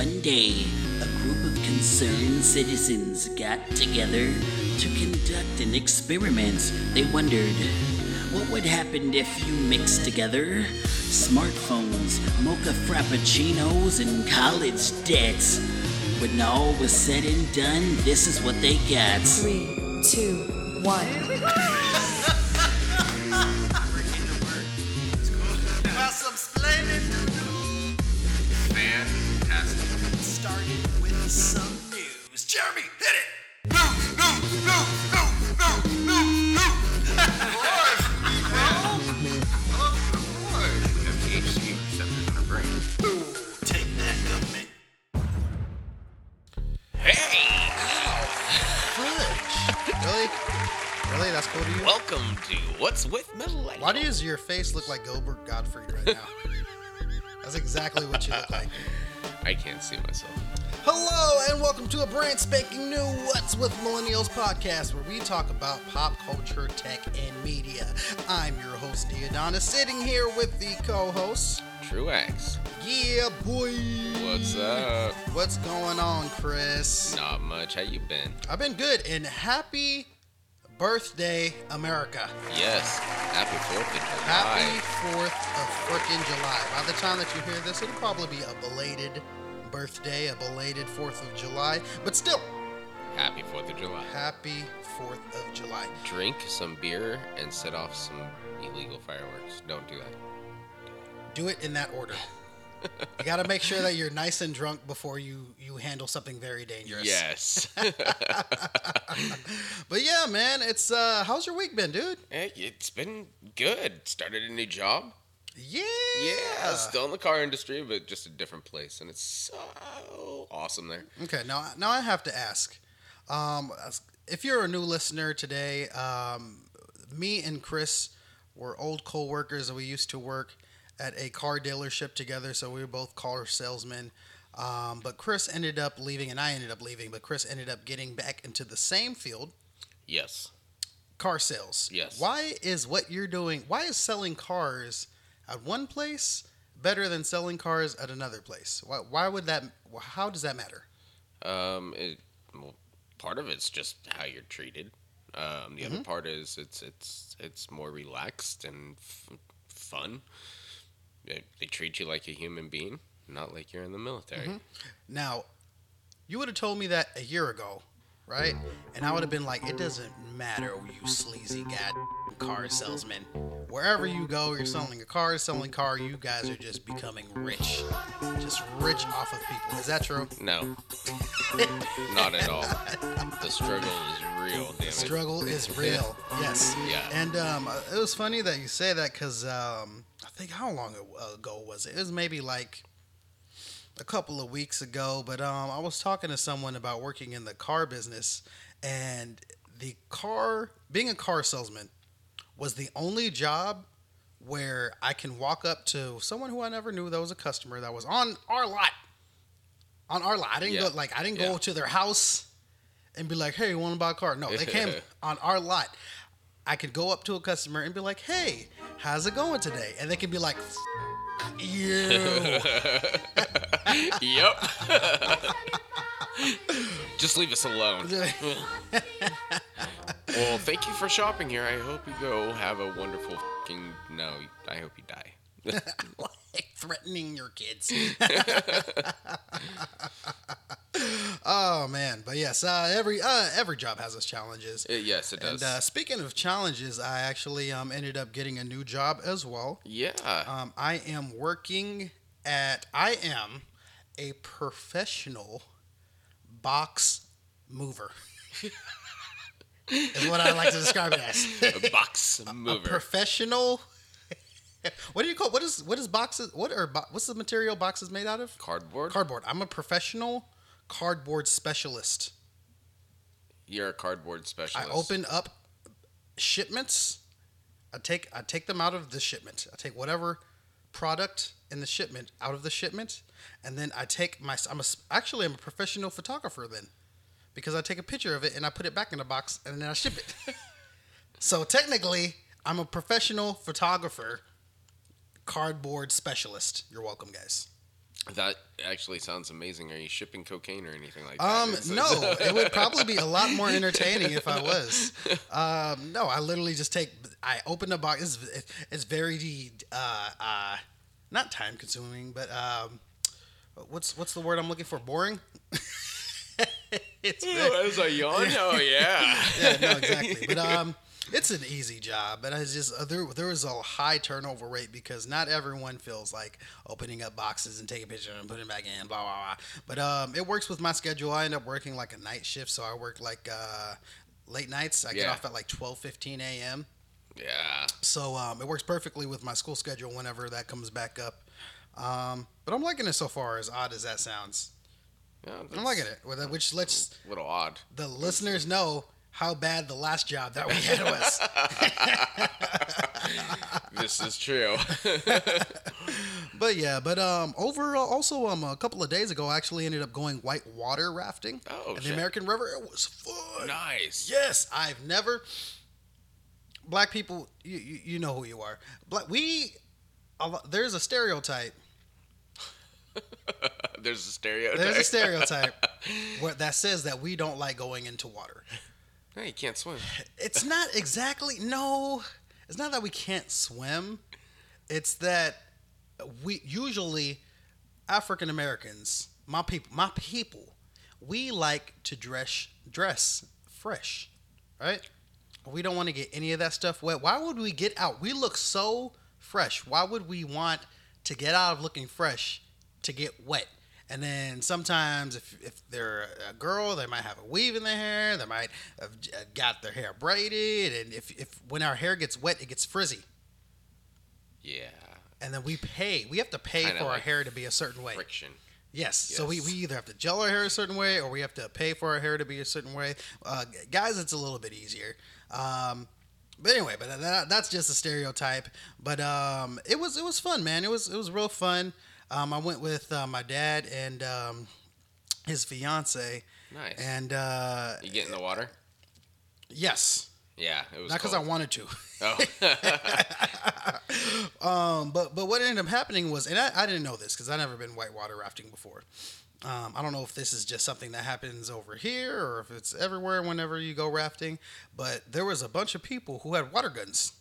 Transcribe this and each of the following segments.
One day, a group of concerned citizens got together to conduct an experiment. They wondered what would happen if you mixed together smartphones, mocha frappuccinos, and college debts. When all was said and done, this is what they got. Three, two, one. I can't see myself. Hello, and welcome to a brand spanking new What's with Millennials podcast, where we talk about pop culture, tech, and media. I'm your host, Deodonis, sitting here with the co hosts. Truax. Yeah, boy. What's up? What's going on, Chris? Not much. How you been? I've been good, and happy birthday, America. Yes. Happy 4th of July. Happy 4th of frickin' July. By the time that you hear this, it'll probably be a belated birthday, a belated 4th of July. But still, Happy 4th of July. happy 4th of July. Drink some beer and set off some illegal fireworks. Don't do that. Do it in that order. You got to make sure that you're nice and drunk before you, you handle something very dangerous. Yes. But yeah, man, it's uh how's your week been, dude? It's been good. Started a new job. Yeah. Yeah, still in the car industry, but just a different place, and it's so awesome there. Okay, now now I have to ask, um, if you're a new listener today, um, me and Chris were old co-workers, and we used to work at a car dealership together. So we were both car salesmen. Um, but Chris ended up leaving, and I ended up leaving. But Chris ended up getting back into the same field, Yes. car sales. Yes. Why is what you're doing? Why is selling cars at one place better than selling cars at another place? Why, why would that? How does that matter? Um, it, well, part of it's just how you're treated. Um, the Mm-hmm. other part is it's it's it's more relaxed and f- fun. They, they treat you like a human being, not like you're in the military. Mm-hmm. Now, you would have told me that a year ago, right? And I would have been like, it doesn't matter, you sleazy god car salesman. Wherever you go, you're selling a car, selling car, you guys are just becoming rich. Just rich off of people. Is that true? No, not at all. The struggle is real. Damn it. Struggle is real. Yes. Yeah. And um, it was funny that you say that because um, I think how long ago was it? It was maybe like a couple of weeks ago. But um, I was talking to someone about working in the car business, and the car, being a car salesman, was the only job where I can walk up to someone who I never knew that was a customer that was on our lot. On our lot, I didn't Yeah. go like I didn't go to their house and be like, "Hey, you want to buy a car?" No, they came on our lot. I could go up to a customer and be like, "Hey, how's it going today?" And they can be like, "F- "You." Yep. Just leave us alone. Well, thank you for shopping here. I hope you go have a wonderful fucking. No, I hope you die. like threatening your kids. oh man, but yes, uh, every uh, every job has its challenges. Uh, yes, it And does. uh, speaking of challenges, I actually um, ended up getting a new job as well. yeah. Um, I am working at. I am a professional box mover. is what I like to describe it as. a box mover. A professional. what do you call what is what is boxes? What are what's the material boxes made out of? Cardboard. Cardboard. I'm a professional cardboard specialist. You're a cardboard specialist. I open up shipments. I take I take them out of the shipment. I take whatever product in the shipment out of the shipment, and then I take my. I'm a, actually I'm a professional photographer then, because I take a picture of it and I put it back in the box and then I ship it. so technically, I'm a professional photographer, cardboard specialist. You're welcome, guys. That actually sounds amazing. Are you shipping cocaine or anything like that? Um, no, it would probably be a lot more entertaining if I was. Um, no, I literally just take. I open the box. It's, it's very, uh, uh, not time consuming, but um, what's what's the word I'm looking for? Boring. it's very, Oh, as a yawn? Oh, yeah. yeah, no, exactly. But um, it's an easy job, but I just uh, there there was a high turnover rate because not everyone feels like opening up boxes and taking pictures and putting back in, blah blah blah. But um, it works with my schedule. I end up working like a night shift, so I work like uh, late nights. I get off at like twelve fifteen a.m. Yeah. So um, it works perfectly with my school schedule whenever that comes back up. Um, but I'm liking it so far, as odd as that sounds. yeah I'm liking it, which lets A little odd. the listeners know how bad the last job that we had was. This is true. But yeah, but um, overall, also um, a couple of days ago, I actually ended up going white water rafting Oh, in the. American River. It was fun. nice. Yes, I've never. Black people, you, you, you know who you are. Black, we, there's a stereotype. There's a stereotype. There's a stereotype where, that says that we don't like going into water. No, you can't swim. It's not exactly no. It's not that we can't swim. It's that we usually African Americans, my people, my people, we like to dress dress fresh, right? We don't want to get any of that stuff wet. Why would we get out? We look so fresh. Why would we want to get out of looking fresh to get wet? And then sometimes, if, if they're a girl, they might have a weave in their hair. They might have uh, got their hair braided. And if, if when our hair gets wet, it gets frizzy. Yeah. And then we pay. We have to pay Kinda for our hair to be a certain way. Friction. Yes. So we, we either have to gel our hair a certain way or we have to pay for our hair to be a certain way. Uh, guys, it's a little bit easier. Um, but anyway, but that, that's just a stereotype. But um, it was it was fun, man. It was it was real fun. Um, I went with uh, my dad and um, his fiance, Nice. and uh, you get in the water? yes, Yeah, it was not because I wanted to. Oh. Um, but but what ended up happening was, and I, I didn't know this because I never been whitewater rafting before. Um, I don't know if this is just something that happens over here or if it's everywhere whenever you go rafting. But there was a bunch of people who had water guns.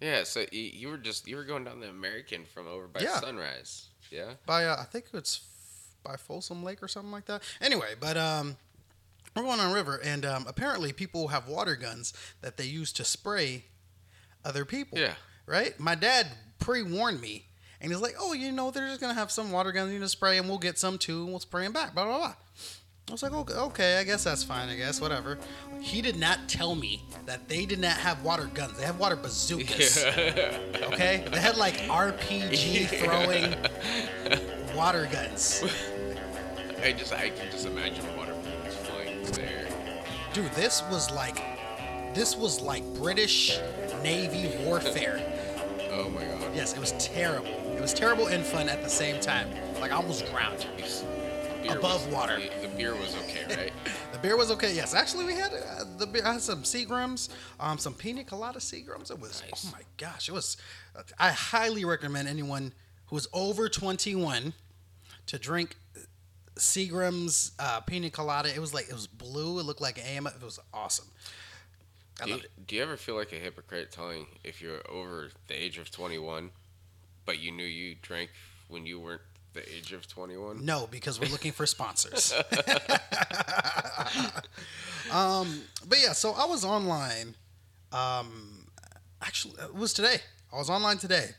yeah, so you, you were just you were going down the American from over by Yeah. Sunrise. Yeah. by uh, I think it's by Folsom Lake or something like that. Anyway, but um, we're going on a river, and um, apparently people have water guns that they use to spray other people. Yeah. Right. My dad pre-warned me, and he's like, "Oh, you know, they're just gonna have some water guns you know spray, and we'll get some too, and we'll spray them back." Blah blah blah. I was like, okay, okay, I guess that's fine. I guess whatever. He did not tell me that they did not have water guns. They have water bazookas. Okay, they had like RPG throwing water guns. I just I can just imagine water balloons flying there. Dude, this was like this was like British Navy warfare. Oh my god. Yes, it was terrible. It was terrible and fun at the same time. Like I almost drowned. Beer Above was- water. The, the beer was okay, right? The beer was okay. Yes, actually, we had uh, the beer. I had some Seagrams, um, some Pina Colada Seagrams. It was Nice. oh my gosh, it was. I highly recommend anyone who is over twenty one to drink Seagram's uh, Pina Colada. It was like it was blue. It looked like AM. It was awesome. I do, you, do you ever feel like a hypocrite telling if you're over the age of 21, but you knew you drank when you weren't the age of 21? No, because we're looking for sponsors. um, but yeah, so I was online. Um, actually, it was today. I was online today,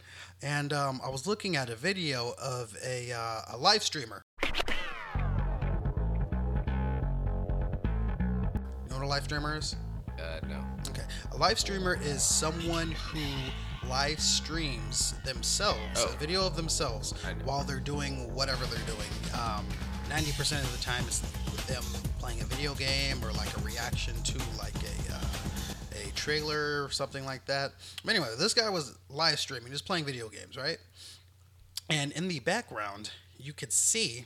and um, I was looking at a video of a uh, a live streamer. You know what a live streamer is? Uh, no. Okay. A live streamer is someone who live streams themselves, Oh. a video of themselves, while they're doing whatever they're doing. Um, 90% of the time, it's them playing a video game or like a reaction to like a, uh, a trailer or something like that. But anyway, this guy was live streaming, just playing video games, right? And in the background, you could see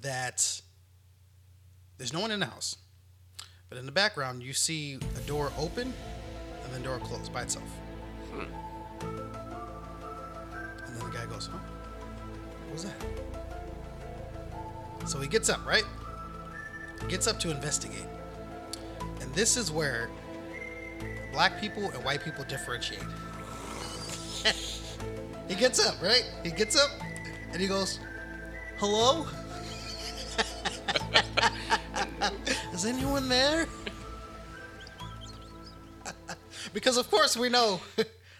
that there's no one in the house. But in the background, you see a door open and then door closed by itself. And then the guy goes, huh? What was that? So he gets up, right? Gets up to investigate. And this is where black people and white people differentiate. he gets up, right? He gets up and he goes, Hello? Is anyone there? because of course we know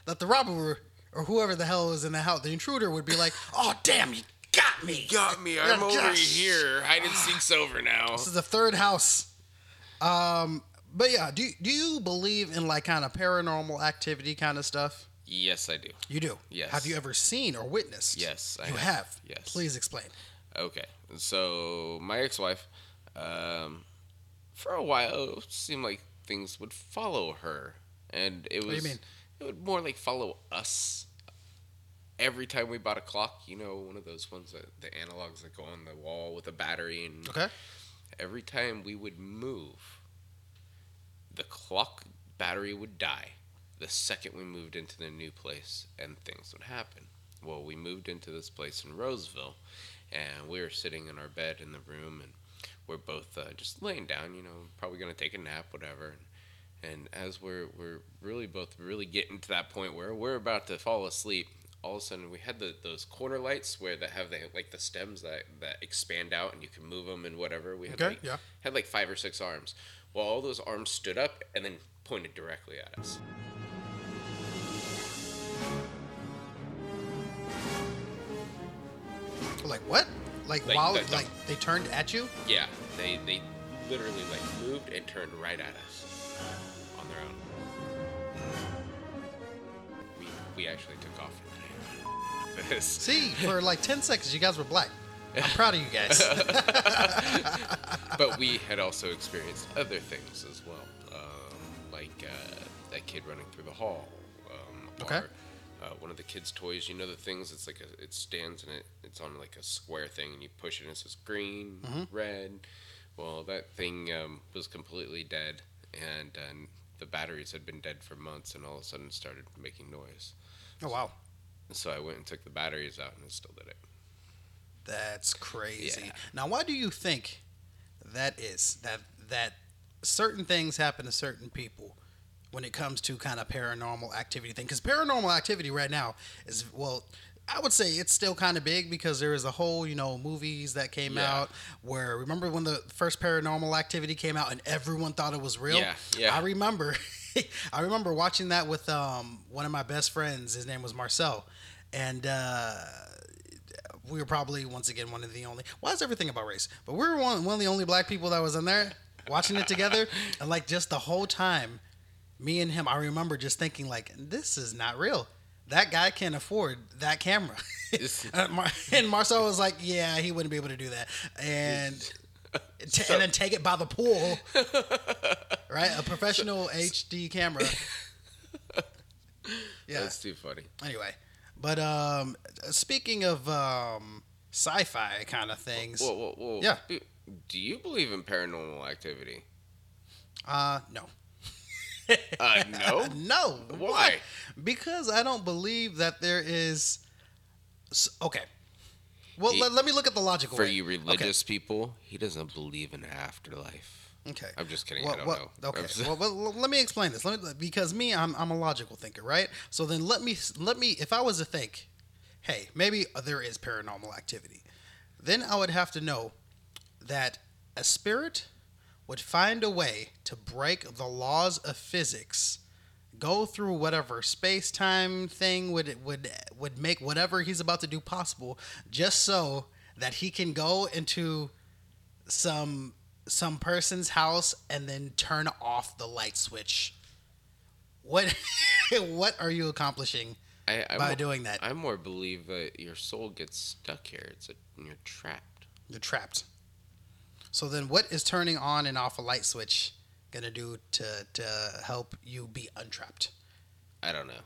that the robber or whoever the hell was in the house, the intruder would be like, "Oh damn, you got me! Got me. I'm over gosh. here. Hide and seek's over now. This is the third house." Um, but yeah, do do you believe in like kind of paranormal activity kind of stuff? Yes, I do. You do. Yes. Have you ever seen or witnessed? Yes, I you have. have. Yes. Please explain. Okay, so my ex-wife, um, for a while, it seemed like things would follow her, and it was. What do you mean? It would more like follow us. Every time we bought a clock, you know, one of those ones that the analogs that go on the wall with a battery, and Okay. every time we would move, the clock battery would die the second we moved into the new place, and things would happen. Well, we moved into this place in Roseville, and we were sitting in our bed in the room, and we're both uh, just laying down, you know, probably gonna take a nap, whatever. And, and as we're we're really both really getting to that point where we're about to fall asleep, all of a sudden we had the, those corner lights where they have the like the stems that that expand out and you can move them and whatever. We had Okay, like, yeah. had like five or six arms. Well, all those arms stood up and then pointed directly at us. Like what? Like, Like while the- the- like they turned at you? Yeah, they they literally like moved and turned right at us We actually took off from. This See, for like ten seconds, you guys were black. I'm proud of you guys. but we had also experienced other things as well, um, like uh, that kid running through the hall. Um, Okay. Or, uh, one of the kids' toys, you know the things. It's like a, it stands and it, it's on like a square thing, and you push it, and it says green, red. Well, that thing um, was completely dead, and uh, the batteries had been dead for months, and all of a sudden started making noise. Oh wow, So I went and took the batteries out, and it still did it. that's crazy. Yeah. Now, why do you think that is? That that certain things happen to certain people when it comes to kind of paranormal activity thing? Because paranormal activity right now is well. I would say it's still kind of big because there is a whole, you know, movies that came Yeah. out where remember when the first paranormal activity came out and everyone thought it was real? Yeah, yeah. I remember I remember watching that with um, one of my best friends. His name was Marcel. And uh, we were probably once again one of the only why is everything about race? But we were one, one of the only black people that was in there watching it together. And like just the whole time, me and him, I remember just thinking like, this is not real. That guy can't afford that camera. Mar- and Marcel was like, yeah, he wouldn't be able to do that. And t- and then take it by the pool, right? A professional HD camera. Yeah. That's too funny. Anyway, but um, speaking of um, sci-fi kind of things, Whoa, whoa, whoa. Yeah. Do- Do you believe in paranormal activity? uh, no, Uh, no. no. Why? Because I don't believe that there is. Okay. Well, let, let me look at the logical. For way. you religious people, he doesn't believe in afterlife. Okay. I'm just kidding. Well, I don't well, know. Okay. Well, well, let me explain this. Let me because me, I'm I'm a logical thinker, right? So then let me let me if I was to think, hey, maybe there is paranormal activity, then I would have to know that a spirit would find a way to break the laws of physics, go through whatever space time thing would would would make whatever he's about to do possible, just so that he can go into some some person's house and then turn off the light switch. What what are you accomplishing I, I by mo- doing that? I more believe that your soul gets stuck here. It's a, you're trapped. You're trapped. So then, what is turning on and off a light switch gonna do to to help you be untrapped? I don't know.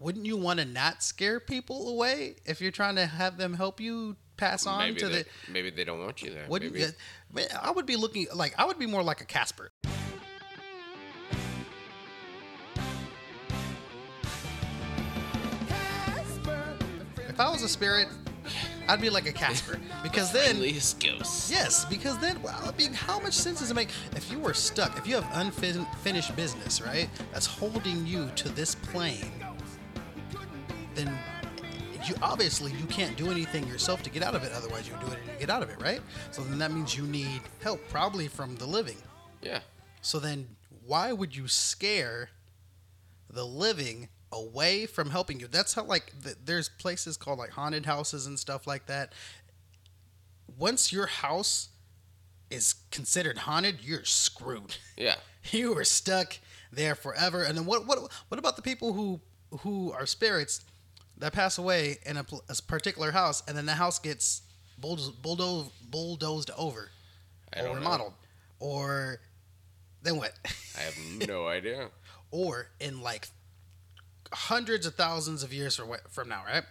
Wouldn't you want to not scare people away if you're trying to have them help you pass on Maybe to they, the? maybe they don't want you there. Wouldn't maybe, you- I would be looking like I would be more like a Casper. If I was a spirit, I'd be like a Casper because then Friendliest ghosts. Yes, because then, well, I mean, how much sense does it make if you were stuck, if you have unfinished business, right, that's holding you to this plane, then you obviously you can't do anything yourself to get out of it. Otherwise, you do it and you get out of it, right? So then that means you need help, probably from the living. Yeah. So then, why would you scare the living away from helping you? That's how like th- there's places called like haunted houses and stuff like that. Once your house is considered haunted, you're screwed. Yeah. You are stuck there forever. And then what what what about the people who who are spirits that pass away in a, a particular house and then the house gets bulldozed bulldozed, bulldozed over or don't know. remodeled or then what? I have no idea. or in like hundreds of thousands of years from, now, right?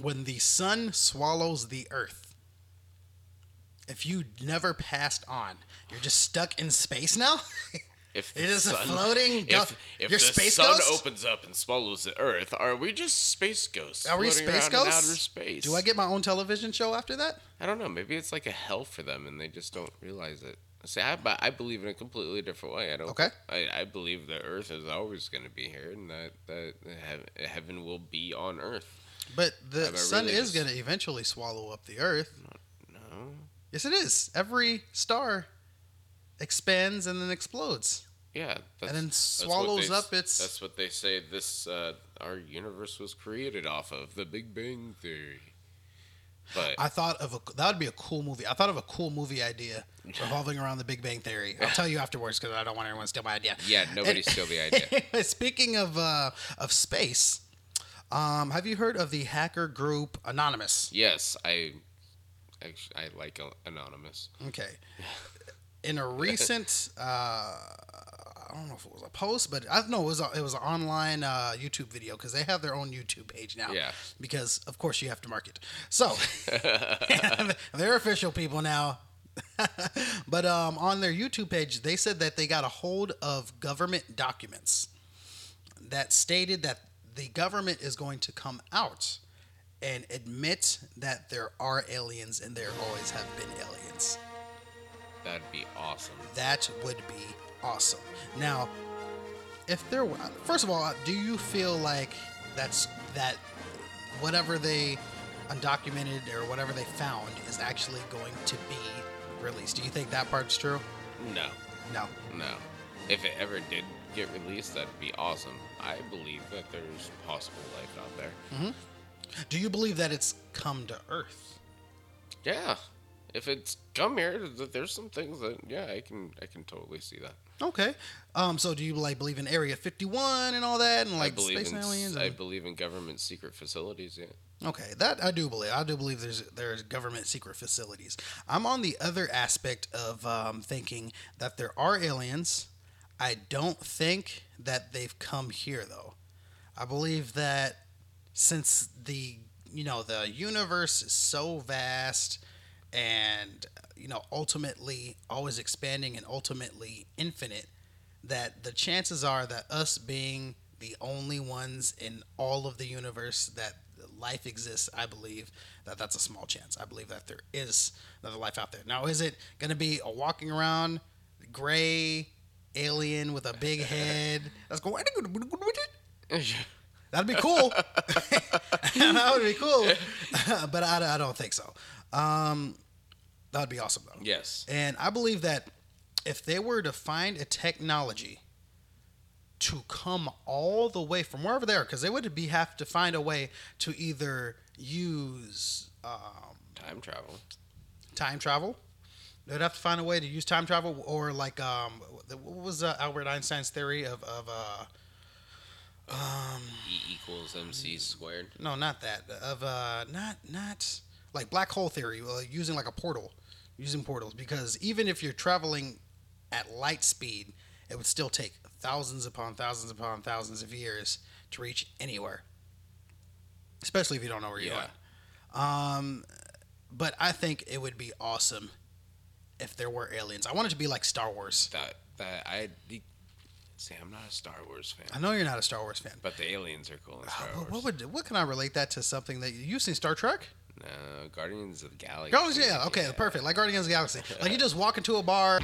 When the sun swallows the earth, if you never passed on, you're just stuck in space now? If It is a floating If, if your the space sun ghost? opens up and swallows the Earth, are we just space ghosts? Are we space ghosts? outer space? Do I get my own television show after that? I don't know. Maybe it's like a hell for them, and they just don't realize it. See, I, but I believe in a completely different way. I don't. Okay. I, I believe the Earth is always going to be here, and that that heaven will be on Earth. But the sun really is just- going to eventually swallow up the earth. No. Yes, it is. Every star expands and then explodes. Yeah. That's, then swallows they up its- That's what they say. This uh, our universe was created off of the Big Bang Theory. But I thought of a that would be a cool movie. I thought of a cool movie idea revolving around the Big Bang Theory. I'll tell you afterwards because I don't want anyone to steal my idea. yeah, nobody steal the idea. Speaking of uh, of space, um, have you heard of the hacker group Anonymous? Yes, I. Actually, I like anonymous. Okay. In a recent, uh, I don't know if it was a post, but I know it was a, it was an online uh, YouTube video because they have their own YouTube page now. Yeah. Because of course you have to market. So they're official people now. but um, on their YouTube page, they said that they got a hold of government documents that stated that the government is going to come out and admit that there are aliens and there always have been aliens. That'd be awesome. That would be awesome. Now, if there were, first of all, do you feel like that's that whatever they undocumented or whatever they found is actually going to be released? Do you think that part's true? No, No. no. If it ever did get released, that'd be awesome. I believe that there's possible life out there. Mm-hmm. Do you believe that it's come to Earth? Yeah. If it's come here, th- there's some things that yeah, I can I can totally see that. Okay. Um. So do you like believe in Area 51 and all that, and like I believe space in aliens? I believe in government secret facilities. Yeah. Okay, that I do believe. I do believe there's there's government secret facilities. I'm on the other aspect of um, thinking that there are aliens. I don't think that they've come here though. I believe that since the you know the universe is so vast and you know ultimately always expanding and ultimately infinite that the chances are that us being the only ones in all of the universe that life exists, I believe that that's a small chance. I believe that there is another life out there. Now, is it going to be a walking around gray alien with a big head that's going? That'd be cool. that would be cool. but I, I don't think so. Um, that would be awesome though. yes. And I believe that if they were to find a technology to come all the way from wherever they are, because they would be have to find a way to either use um, Time travel. time travel. They'd have to find a way to use time travel, or like um, what was uh, Albert Einstein's theory of of uh, E equals MC squared. no, not that of uh, not not like black hole theory, uh, using like a portal, using portals, because even if you're traveling at light speed, it would still take thousands upon thousands upon thousands of years to reach anywhere, especially if you don't know where you're Yeah. going. Um, but I think it would be awesome if there were aliens. I want it to be like Star Wars. That that I see. I'm not a Star Wars fan, I know you're not a Star Wars fan. but the aliens are cool in Star Uh, Wars. what, what would what can I relate that to something that you've seen Star Trek? No, Guardians of the Galaxy. Guardians, yeah, okay, perfect. Like Guardians of the Galaxy. Like you just walk into a bar.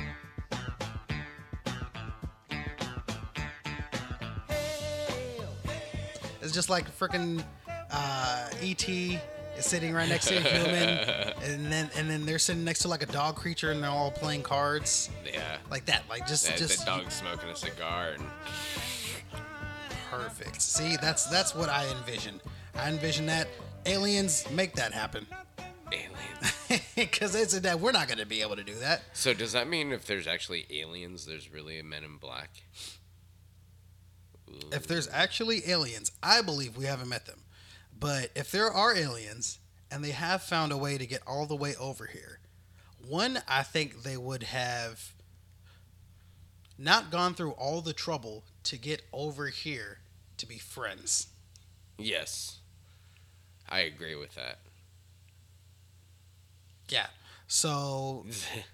It's just like freaking uh, ET is sitting right next to a human, and then and then they're sitting next to like a dog creature, and they're all playing cards Yeah. like that. Like just the, just the dog smoking a cigar and perfect. See, that's that's what I envision. I envision that aliens make that happen aliens. because it's that we're not going to be able to do that. so does that mean if there's actually aliens, there's really a Men in Black? Ooh. if there's actually aliens, I believe we haven't met them. But if there are aliens and they have found a way to get all the way over here, one, I think they would have not gone through all the trouble to get over here to be friends. Yes, I agree with that. Yeah. So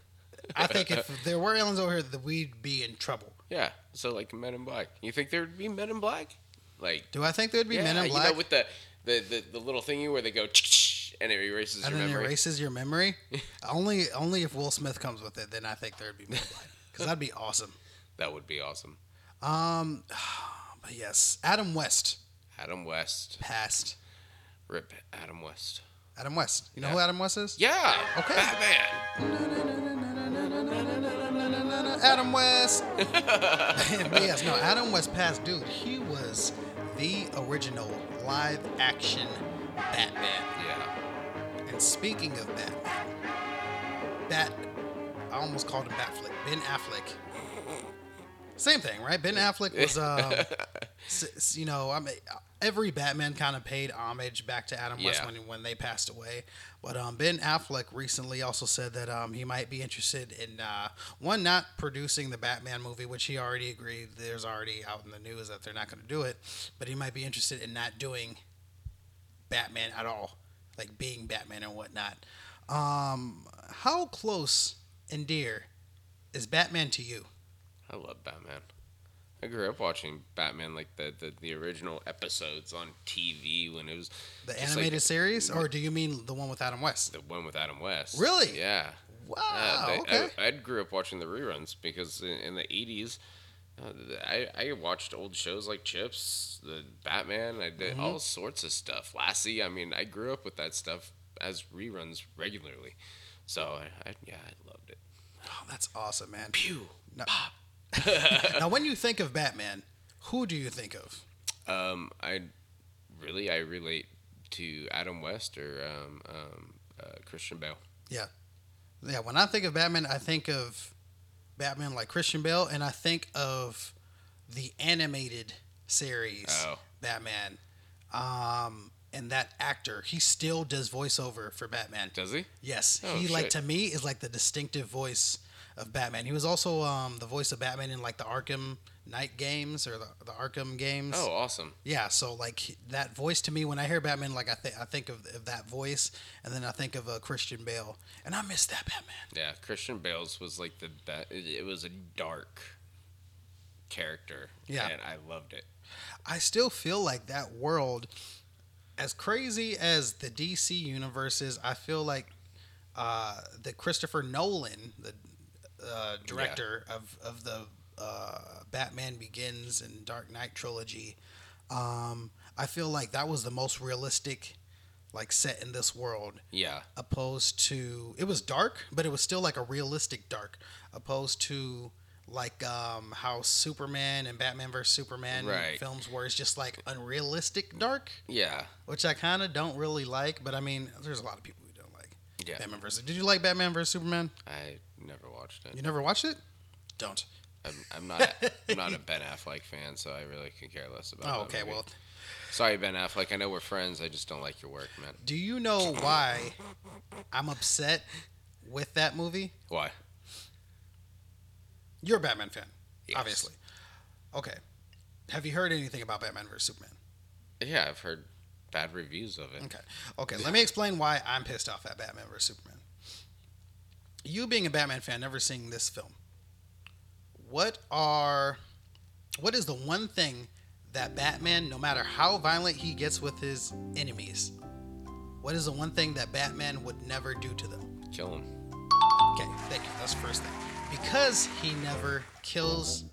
I think if there were aliens over here, that we'd be in trouble. yeah, so like Men in Black. You think there would be Men in Black? Like Do I think there'd be yeah, men in you black know, with the the, the the little thingy where they go and it erases and your memory. erases your memory? only, only if Will Smith comes with it, then I think there'd be men in black because that'd be awesome. That would be awesome. Um, but yes, Adam West Adam West, passed. Rip Adam West. Adam West. You know Yeah. who Adam West is? Yeah, Okay. Batman. Adam West. yes, no, Adam West passed. Dude, he was the original live action Batman. Yeah, And speaking of Batman, Bat, I almost called him Batflick. Ben Affleck. Same thing, right? Ben Affleck was, um, s- you know, I mean, every Batman kind of paid homage back to Adam West Yeah. when when they passed away. But um, Ben Affleck recently also said that um, he might be interested in uh, one not producing the Batman movie, which he already agreed. There's already out in the news that they're not going to do it, but he might be interested in not doing Batman at all, like being Batman and whatnot. Um, how close and dear is Batman to you? I love Batman. I grew up watching Batman, like the, the, the original episodes on TV when it was The animated like series, or do you mean the one with Adam West? the one with Adam West. Really? Yeah. Wow. Uh, they- okay. I, I grew up watching the reruns because in, in the 80s, uh, I, I watched old shows like Chips, the Batman, I did Mm-hmm. all sorts of stuff. Lassie, I mean, I grew up with that stuff as reruns regularly. So, I, I, yeah, I loved it. oh, that's awesome, man. Pew! No. now, when you think of Batman, who do you think of? Um, I really, I relate to Adam West or um, um, uh, Christian Bale. Yeah, yeah. when I think of Batman, I think of Batman like Christian Bale, and I think of the animated series Oh. Batman. Um, and that actor, he still does voiceover for Batman. Does he? Yes, Oh, he like to me is like the distinctive voice of Batman. He was also um, the voice of Batman in like the Arkham Knight games or the, the Arkham games. Oh, awesome. Yeah, so like that voice to me, when I hear Batman, like I think I think of, of that voice, and then I think of uh, Christian Bale, and I miss that Batman. Yeah, Christian Bale's was like the best. It, was a dark character. Yeah. and I loved it. I still feel like that world, as crazy as the DC universe is, I feel like uh, the Christopher Nolan, the uh, director of of the uh, Batman Begins and Dark Knight trilogy, um, I feel like that was the most realistic, like set in this world. Yeah, opposed to it was dark, but it was still like a realistic dark, opposed to like um, how Superman and Batman vs Superman Right. films were. It's just like unrealistic dark, yeah, which I kind of don't really like. But I mean, there's a lot of people who don't like yeah. Batman vs. Did you like Batman vs Superman? I never watched it. You never watched it? Don't. I'm, I'm not. A, I'm not a Ben Affleck fan, so I really could care less about. Oh, okay. movie. Well, sorry, Ben Affleck. I know we're friends. I just don't like your work, man. do you know why I'm upset with that movie? Why? You're a Batman fan, Yes. obviously. Okay. Have you heard anything about Batman vs Superman? Yeah, I've heard bad reviews of it. Okay. Okay. Let me explain why I'm pissed off at Batman vs Superman. You being a Batman fan, never seeing this film. What are, what is the one thing that Batman, no matter how violent he gets with his enemies, what is the one thing that Batman would never do to them? Kill him. Okay, thank you. That's the first thing. Because he never kills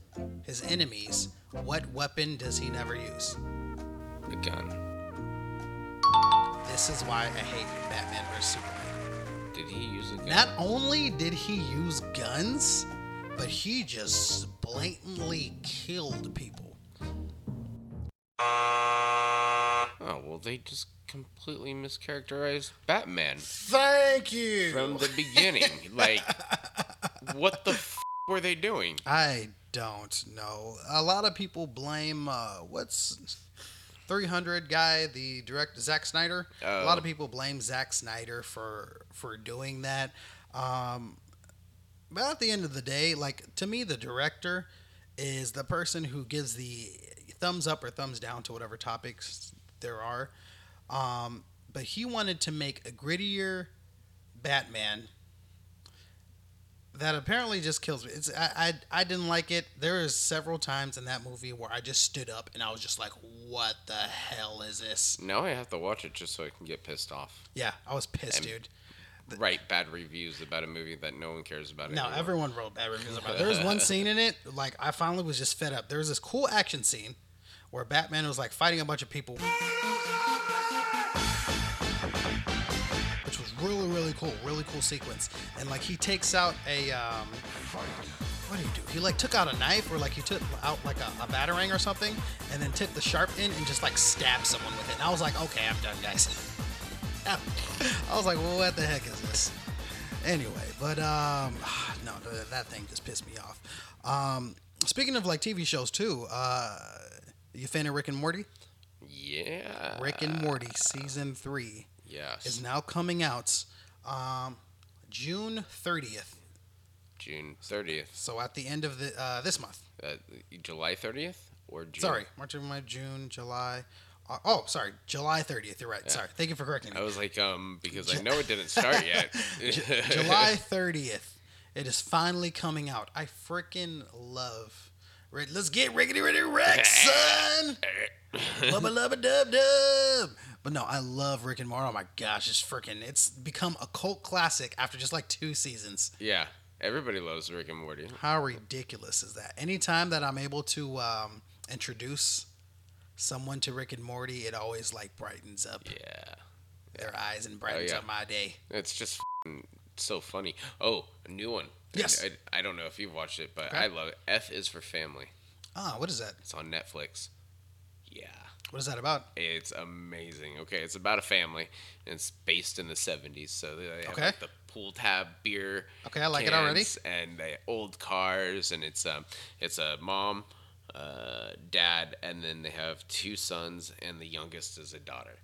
his enemies, what weapon does he never use? A gun. This is why I hate Batman vs Superman. Did he use a gun? Not only did he use guns, but he just blatantly killed people. Oh well, they just completely mischaracterized Batman Thank you. from the beginning. like, what the f- were they doing? I don't know. A lot of people blame uh, what's 300 guy, the director Zack Snyder. A lot of Oh. people blame Zack Snyder for for doing that. Um, but at the end of the day, like to me, the director is the person who gives the thumbs up or thumbs down to whatever topics there are. Um, but he wanted to make a grittier Batman that apparently just kills me. It's I, I I didn't like it. There is several times in that movie where I just stood up and I was just like, "What the hell is this?" Now I have to watch it just so I can get pissed off. Yeah, I was pissed, And- dude. Write bad reviews about a movie that no one cares about. No, anymore. everyone wrote bad reviews about it. There was one scene in it, like I finally was just fed up. There was this cool action scene where Batman was like fighting a bunch of people, really really cool, really cool sequence. And like he takes out a um, what do you do? He like took out a knife or like he took out like a, a batarang or something, and then took the sharp end and just like stabbed someone with it. And I was like, okay, I'm done, guys. I was like, well, what the heck is this? Anyway, but um, no, that thing just pissed me off. Um, speaking of like TV shows too, uh, you fan of Rick and Morty? Yeah. Rick and Morty season three Yes. is now coming out um, June thirtieth. June thirtieth. So at the end of the uh, this month. Uh, July thirtieth or June? Sorry, March, April, May, June, July. Uh, oh, sorry, July thirtieth. You're right. Sorry, thank you for correcting me. I was like, um, because I know it didn't start yet. July 30th. It is finally coming out. I freaking love. Let's get rickety rickety Rex, son. Lubba lubba dub dub. But no, I love Rick and Morty. Oh my gosh, it's freaking. It's become a cult classic after just like two seasons. yeah, everybody loves Rick and Morty. How ridiculous is that? Anytime that I'm able to um, introduce someone to Rick and Morty, it always like brightens up Yeah, their eyes and brightens yeah. up my day. it's just so funny. Oh, a new one. Yes. I, I don't know if you've watched it, but Okay. I love it. F is for Family. Ah, what is that? It's on Netflix. Yeah. What is that about? It's amazing. Okay, it's about a family, and it's based in the '70s. So they have Okay. like the pool tab beer. Okay, I like it already. And they old cars, and it's um, it's a mom, uh, dad, and then they have two sons, and the youngest is a daughter.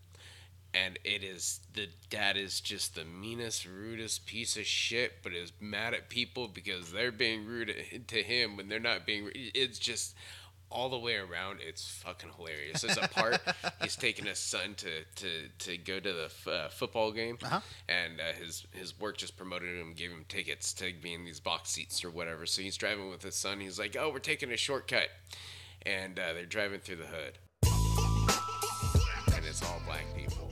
And it is the dad is just the meanest, rudest piece of shit, but is mad at people because they're being rude to him when they're not being. It's just all the way around. It's fucking hilarious. There's a part he's taking his son to to to go to the f- uh, football game, Uh-huh. and uh, his his work just promoted him, gave him tickets to be in these box seats or whatever. So he's driving with his son. He's like, "Oh, we're taking a shortcut," and uh, they're driving through the hood, and it's all black people.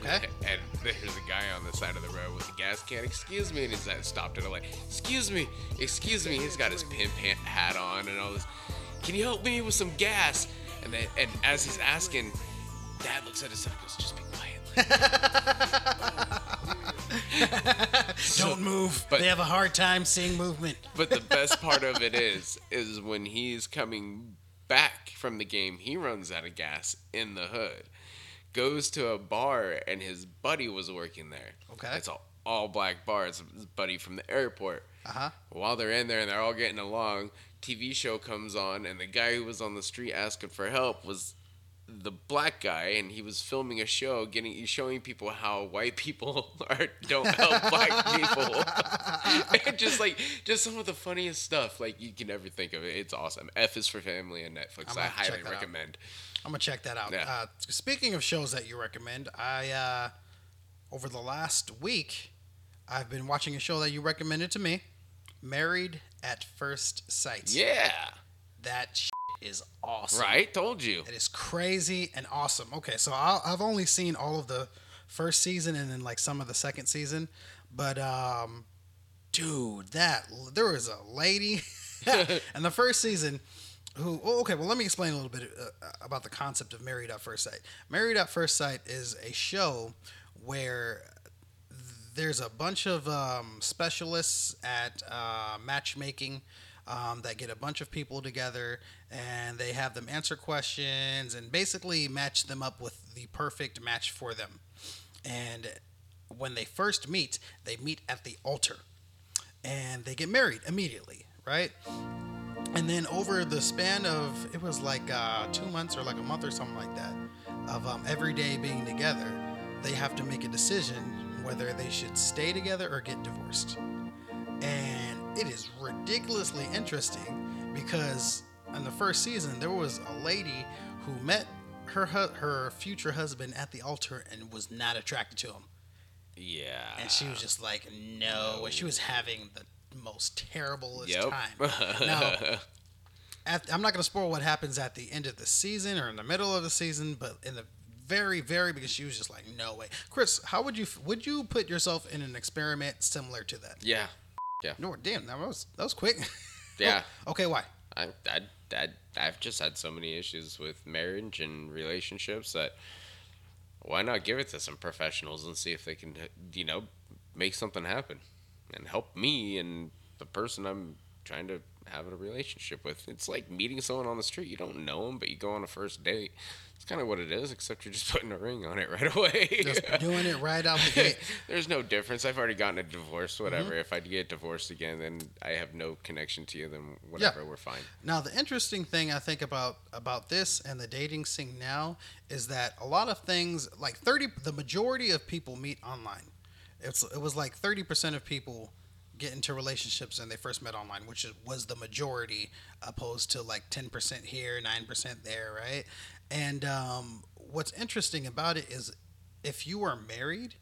Okay. and there's a guy on the side of the road with a gas can. Excuse me, and he's like, stopped and I'm like, "Excuse me, excuse me." He's got his pimp hat on and all this. Can you help me with some gas? And then, and as he's asking, Dad looks at his son and goes, "Just be quiet." Don't move. but- they have a hard time seeing movement. But the best part of it is, is when he's coming back from the game, he runs out of gas in the hood, goes to a bar, and his buddy was working there. Okay. It's all, all black bar. It's his buddy from the airport. Uh huh. While they're in there and they're all getting along, TV show comes on, and the guy who was on the street asking for help was the black guy, and he was filming a show, getting showing people how white people are don't help black people. And just like just some of the funniest stuff like you can ever think of it. It's awesome. F is for Family on Netflix. I have to check highly that out. recommend. I'm gonna check that out. Yeah. Uh, speaking of shows that you recommend, I uh, over the last week, I've been watching a show that you recommended to me, Married at First Sight. Yeah, That shit is awesome. right. Told you. It is crazy and awesome. Okay, so I'll, I've only seen all of the first season and then like some of the second season. But um, dude, that there was a lady in the first season who. Oh, okay, well, let me explain a little bit uh, about the concept of Married at First Sight. Married at First Sight is a show where there's a bunch of um, specialists at uh, matchmaking um, that get a bunch of people together and they have them answer questions and basically match them up with the perfect match for them. And when they first meet, they meet at the altar and they get married immediately, right? And then over the span of, it was like uh, two months or like a month or something like that, of um, every day being together, they have to make a decision whether they should stay together or get divorced. And it is ridiculously interesting because in the first season, there was a lady who met her hu- her future husband at the altar and was not attracted to him. Yeah. And she was just like, no. And she was having the most terriblest Yep. time. Now, at, I'm not going to spoil what happens at the end of the season or in the middle of the season, but in the very, very because she was just like, no way. Chris, how would you would you put yourself in an experiment similar to that? yeah. yeah. No, damn, that was that was quick. Yeah. Oh, okay, why? I, I, I, I've just had so many issues with marriage and relationships that why not give it to some professionals and see if they can, you know, make something happen and help me and the person I'm trying to have a relationship with. It's like meeting someone on the street. You don't know them, but you go on a first date. It's kind of what it is, except you're just putting a ring on it right away. Just doing it right out the gate. There's no difference. I've already gotten a divorce, whatever. Mm-hmm. If I get divorced again, then I have no connection to you, then whatever, we're fine. Now, the interesting thing I think about about this and the dating scene now is that a lot of things, like thirty, the majority of people meet online. It's it was like thirty percent of people get into relationships and they first met online, which was the majority, opposed to like ten percent here, nine percent there, right? And um, what's interesting about it is, if you are married,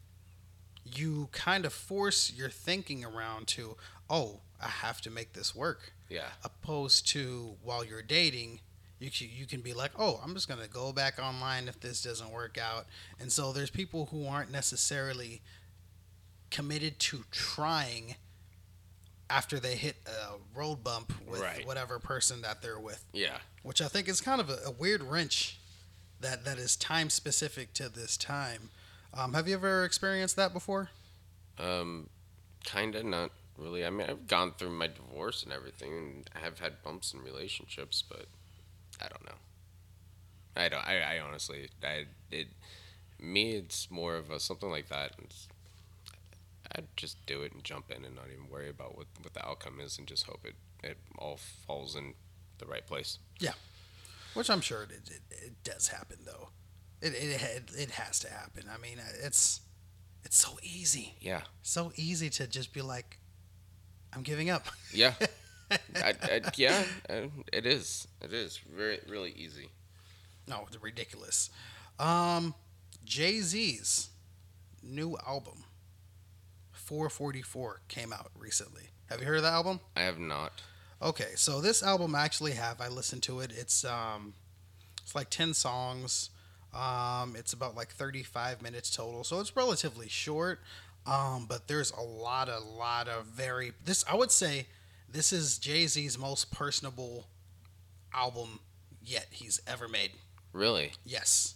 you kind of force your thinking around to, oh, I have to make this work Yeah. opposed to while you're dating you can, you can be like oh i'm just going to go back online if this doesn't work out and so there's people who aren't necessarily committed to trying after they hit a road bump with Right. whatever person that they're with Yeah. which i think is kind of a, a weird wrench that that is time specific to this time um, have you ever experienced that before Um, kind of not really. I mean, I've gone through my divorce and everything, and I have had bumps in relationships, but I don't know. I don't. I, I honestly, I it. Me, it's more of a something like that. It's, I'd just do it and jump in and not even worry about what what the outcome is, and just hope it it all falls in the right place. Which i'm sure it, it, it does happen though it, it, it, has to happen i mean it's it's so easy Yeah. so easy to just be like i'm giving up Yeah. I, I, yeah. uh, It is. It is very really easy. no it's ridiculous um jay-z's new album 444 came out recently have you heard of the album I have not. Okay, so this album I actually have. I listened to it. It's um, it's like ten songs. Um, it's about like thirty-five minutes total, so it's relatively short. Um, but there's a lot, a lot of very this. I would say this is Jay Z's most personable album yet he's ever made. Really. Yes.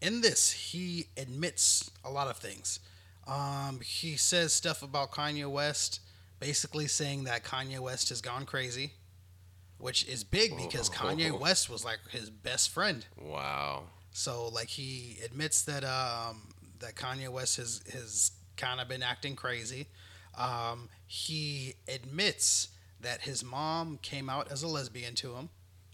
In this, he admits a lot of things. Um, he says stuff about Kanye West, basically saying that Kanye West has gone crazy, which is big because Kanye West was like his best friend. Wow. So like he admits that um, that Kanye West has has kind of been acting crazy. Um, he admits that his mom came out as a lesbian to him.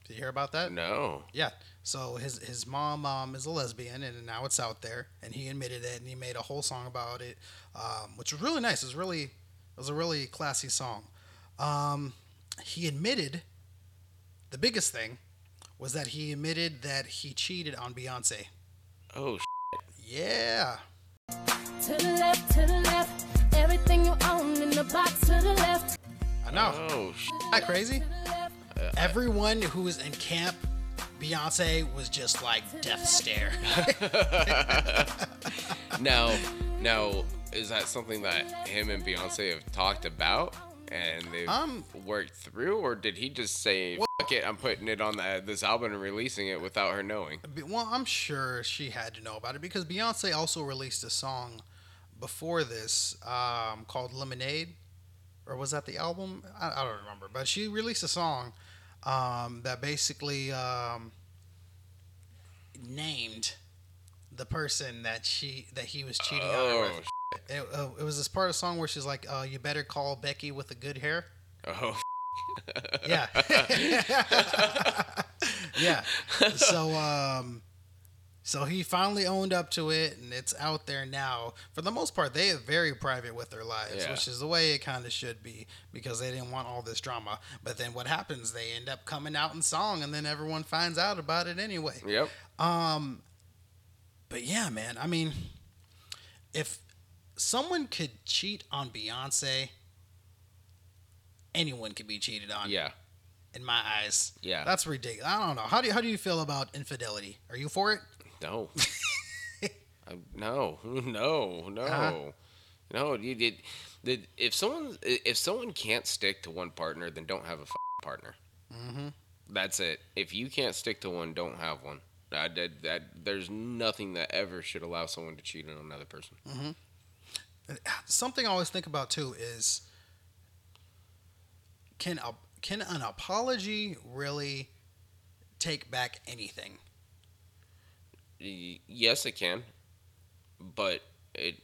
Did you hear about that? No. Yeah. So his his mom um, is a lesbian, and now it's out there, and he admitted it, and he made a whole song about it, um, which was really nice. It was really it was a really classy song. Um, he admitted the biggest thing was that he admitted that he cheated on Beyonce. Oh. Yeah. To the left, to the left. Everything you own in the box to the left. I know. Oh. sh- Isn't that crazy? To the left. Everyone who was in camp, Beyonce was just like death stare. now, now, is that something that him and Beyonce have talked about and they've Um, worked through, or did he just say, "Fuck it, I'm putting it on the, this album and releasing it without her knowing"? Well, I'm sure she had to know about it because Beyonce also released a song before this um, called Lemonade, or was that the album? I, I don't remember, but she released a song um, that basically um, named the person that she that he was cheating on her Oh, with. It, uh, it was this part of the song where she's like, uh, "You better call Becky with the good hair." oh, Yeah. yeah. So um so he finally owned up to it and it's out there now. For the most part, they are very private with their lives, Yeah. which is the way it kind of should be because they didn't want all this drama. But then what happens? They end up coming out in song and then everyone finds out about it anyway. yep. Um, but yeah, man. I mean, if someone could cheat on Beyonce, anyone could be cheated on. Yeah, In my eyes, yeah. that's ridiculous. I don't know. How do you, how do you feel about infidelity? Are you for it? No. I- no, no, no, Uh-huh. no. You did. did- If someone if someone can't stick to one partner, then don't have a f- partner. Mm-hmm. That's it. If you can't stick to one, don't have one. That, that, that there's nothing that ever should allow someone to cheat on another person. Something I always think about too is can a, can an apology really take back anything? Yes, it can, but it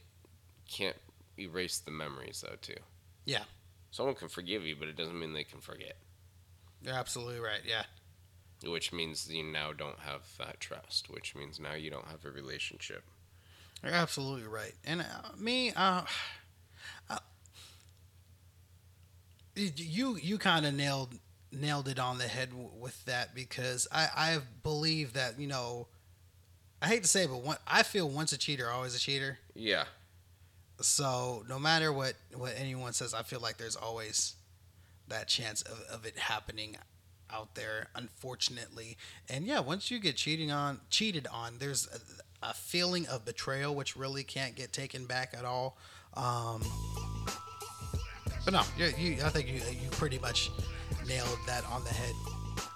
can't erase the memories though too. Yeah. Someone can forgive you, but it doesn't mean they can forget. You're absolutely right. Yeah. Which means you now don't have that trust. Which means now you don't have a relationship. You're absolutely right. And uh, me, uh, uh, you you kind of nailed nailed it on the head w- with that because I I believe that you know I hate to say it, but one, I feel once a cheater always a cheater. Yeah, So no matter what what anyone says, I feel like there's always that chance of, of it happening out there unfortunately and yeah once you get cheating on cheated on there's a, feeling of betrayal which really can't get taken back at all. Um but no you, you i think you you pretty much nailed that on the head.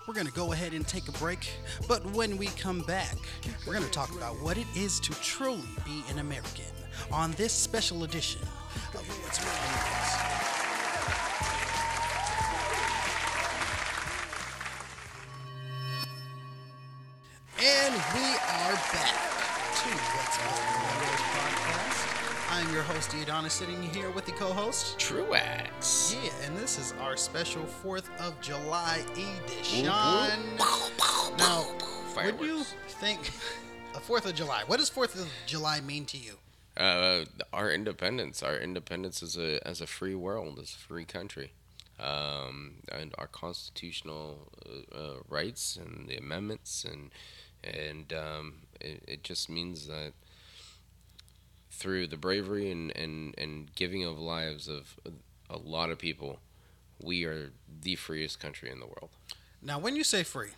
We're going to go ahead and take a break but when we come back we're going to talk about what it is to truly be an american on this special edition of what's News. And we are back to What's podcast. I'm your host, Adonis, sitting here with the co-host. Truax. Yeah, and this is our special 4th of July edition. Now, would you think a 4th of July? What does 4th of July mean to you? Uh, our independence, our independence as a as a free world, as a free country, um, and our constitutional uh, uh, rights and the amendments, and and um, it, it just means that through the bravery and, and, and giving of lives of a lot of people, we are the freest country in the world. Now, when you say free,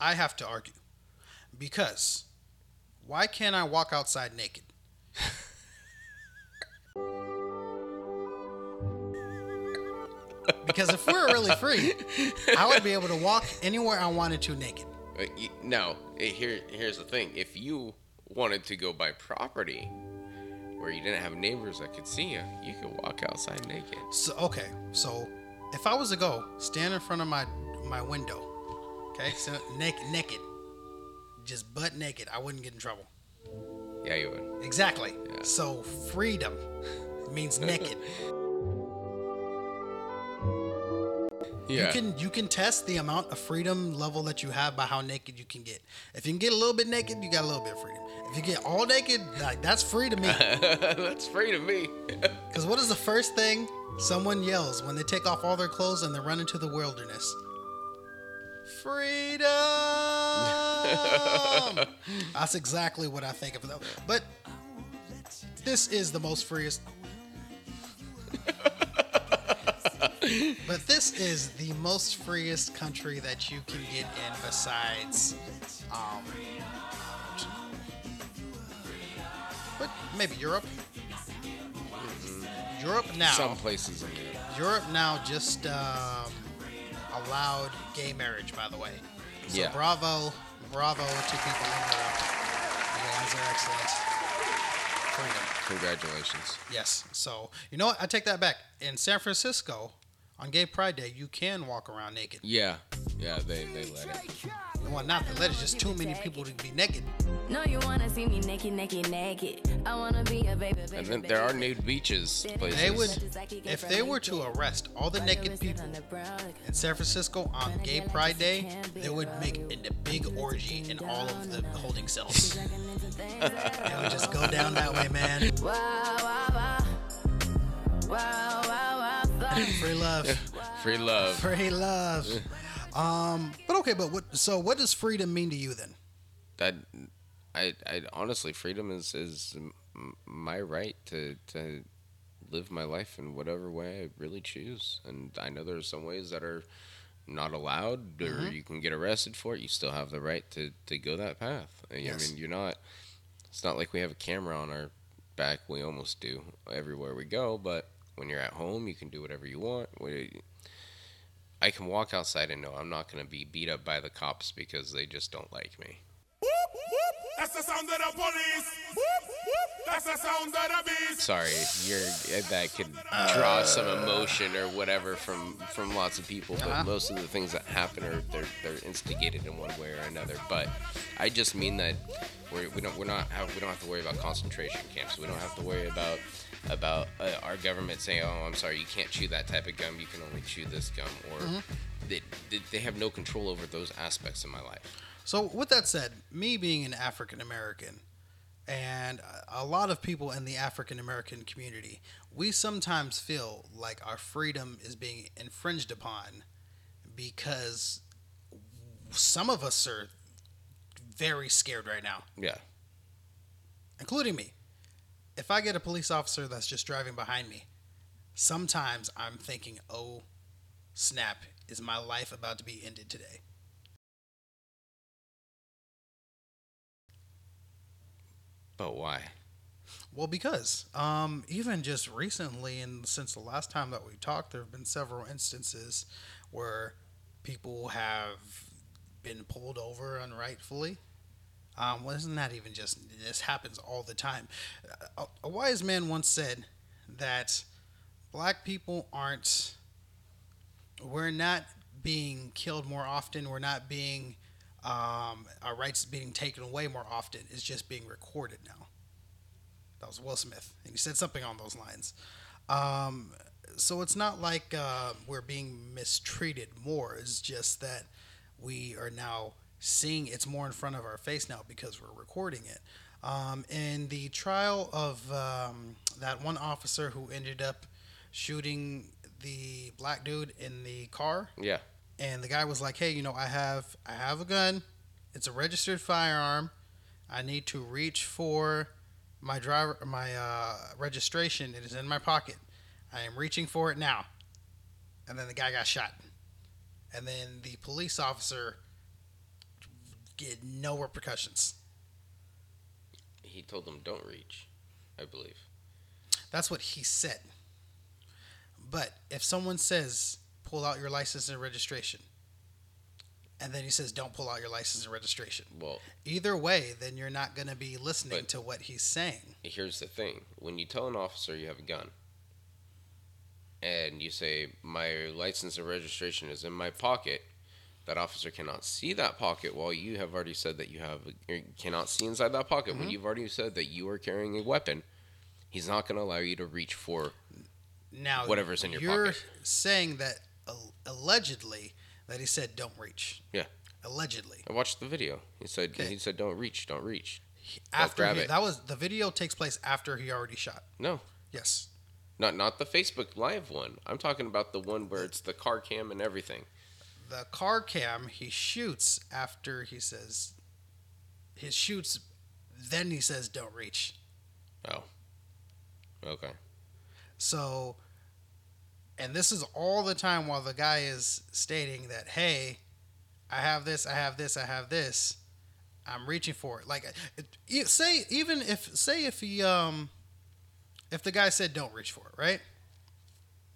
I have to argue because why can't I walk outside naked? because if we were really free, I would be able to walk anywhere I wanted to naked. Uh, No, eh, here here's the thing. If you wanted to go buy property where you didn't have neighbors that could see you, you could walk outside naked. So okay, so if I was to go stand in front of my my window, okay, so naked, naked, just butt naked, I wouldn't get in trouble. Yeah, you would. Exactly. Yeah. So freedom means naked. Yeah. You can you can test the amount of freedom level that you have by how naked you can get. If you can get a little bit naked, you got a little bit of freedom. If you get all naked, like that's free to me. That's free to me. Because what is the first thing someone yells when they take off all their clothes and they run into the wilderness? Freedom. That's exactly what I think of. Though. But this is the most freest. but this is the most freest country that you can get in besides um, but maybe Europe. Europe now. Some places in Europe. Europe now just um, allowed gay marriage, by the way. So Yeah. bravo, bravo to people in Europe. You guys are excellent. Freedom. Congratulations. Yes. So you know what? I take that back. In San Francisco, on Gay Pride Day, you can walk around naked. Yeah, yeah, they, they let it. Well, not that let it just too many people to be naked. No, you wanna see me naked, naked, naked. I wanna be a baby, baby. And then there are nude beaches places. They would, if they were to arrest all the naked people in San Francisco on Gay Pride Day, they would make it a big orgy in all of the holding cells. it would just go down that way, man. Wow, wow, wow. Wow, wow, wow. Free love, Free love. free love. Um, but okay, but what? So, what does freedom mean to you then? That I, I honestly, freedom is is my right to to live my life in whatever way I really choose. And I know there are some ways that are not allowed, or Mm-hmm. you can get arrested for it. You still have the right to to go that path. I Yes. mean, you're not. It's not like we have a camera on our back. We almost do everywhere we go, but when you're at home, you can do whatever you want. I can walk outside and know I'm not going to be beat up by the cops because they just don't like me. That's the sound of the police. That's the sound of the beast. Sorry, you're that could draw some emotion or whatever from from lots of people, but Uh-huh. most of the things that happen are they're they're instigated in one way or another. But I just mean that we're, we don't we're not have, we don't have to worry about concentration camps. We don't have to worry about about uh, our government saying, "Oh, I'm sorry, you can't chew that type of gum. You can only chew this gum," or Mm-hmm. they, they they have no control over those aspects of my life. So, with that said, me being an African American, and a lot of people in the African American community, we sometimes feel like our freedom is being infringed upon because some of us are very scared right now, Yeah, including me. If I get a police officer that's just driving behind me, sometimes I'm thinking, oh, snap, is my life about to be ended today? But why? Well, because um, even just recently, and since the last time that we talked, there have been several instances where people have been pulled over unrightfully. Um, well, isn't that even just this happens all the time? A, a wise man once said that black people aren't. We're not being killed more often. We're not being um, our rights being taken away more often. is just being recorded now. That was Will Smith, and he said something on those lines. Um, so it's not like uh, we're being mistreated more. It's just that we are now seeing it's more in front of our face now because we're recording it. Um, in the trial of um, that one officer who ended up shooting the black dude in the car, Yeah, and the guy was like, "Hey, you know, I have I have a gun. It's a registered firearm. I need to reach for my driver my uh, registration. It is in my pocket. I am reaching for it now." And then the guy got shot. And then the police officer get no repercussions. he told them don't reach, I believe. That's what he said. But if someone says, pull out your license and registration, and then he says, don't pull out your license and registration, Well, either way, then you're not going to be listening to what he's saying. here's the thing. When you tell an officer you have a gun and you say my license and registration is in my pocket that officer cannot see that pocket while you have already said that you have cannot see inside that pocket when mm-hmm. you've already said that you are carrying a weapon. He's not going to allow you to reach for Now, Whatever's in your you're pocket. saying that allegedly that he said don't reach. Yeah. Allegedly. i watched the video he said Okay. he said don't reach don't reach After he, that was the video takes place after he already shot. no Yes. not not the facebook live one i'm talking about the one where it's the car cam and everything the car cam he shoots after he says he shoots then he says don't reach oh okay so and this is all the time while the guy is stating that hey i have this i have this i have this I'm reaching for it. Like, say even if say if he um, if the guy said don't reach for it, right?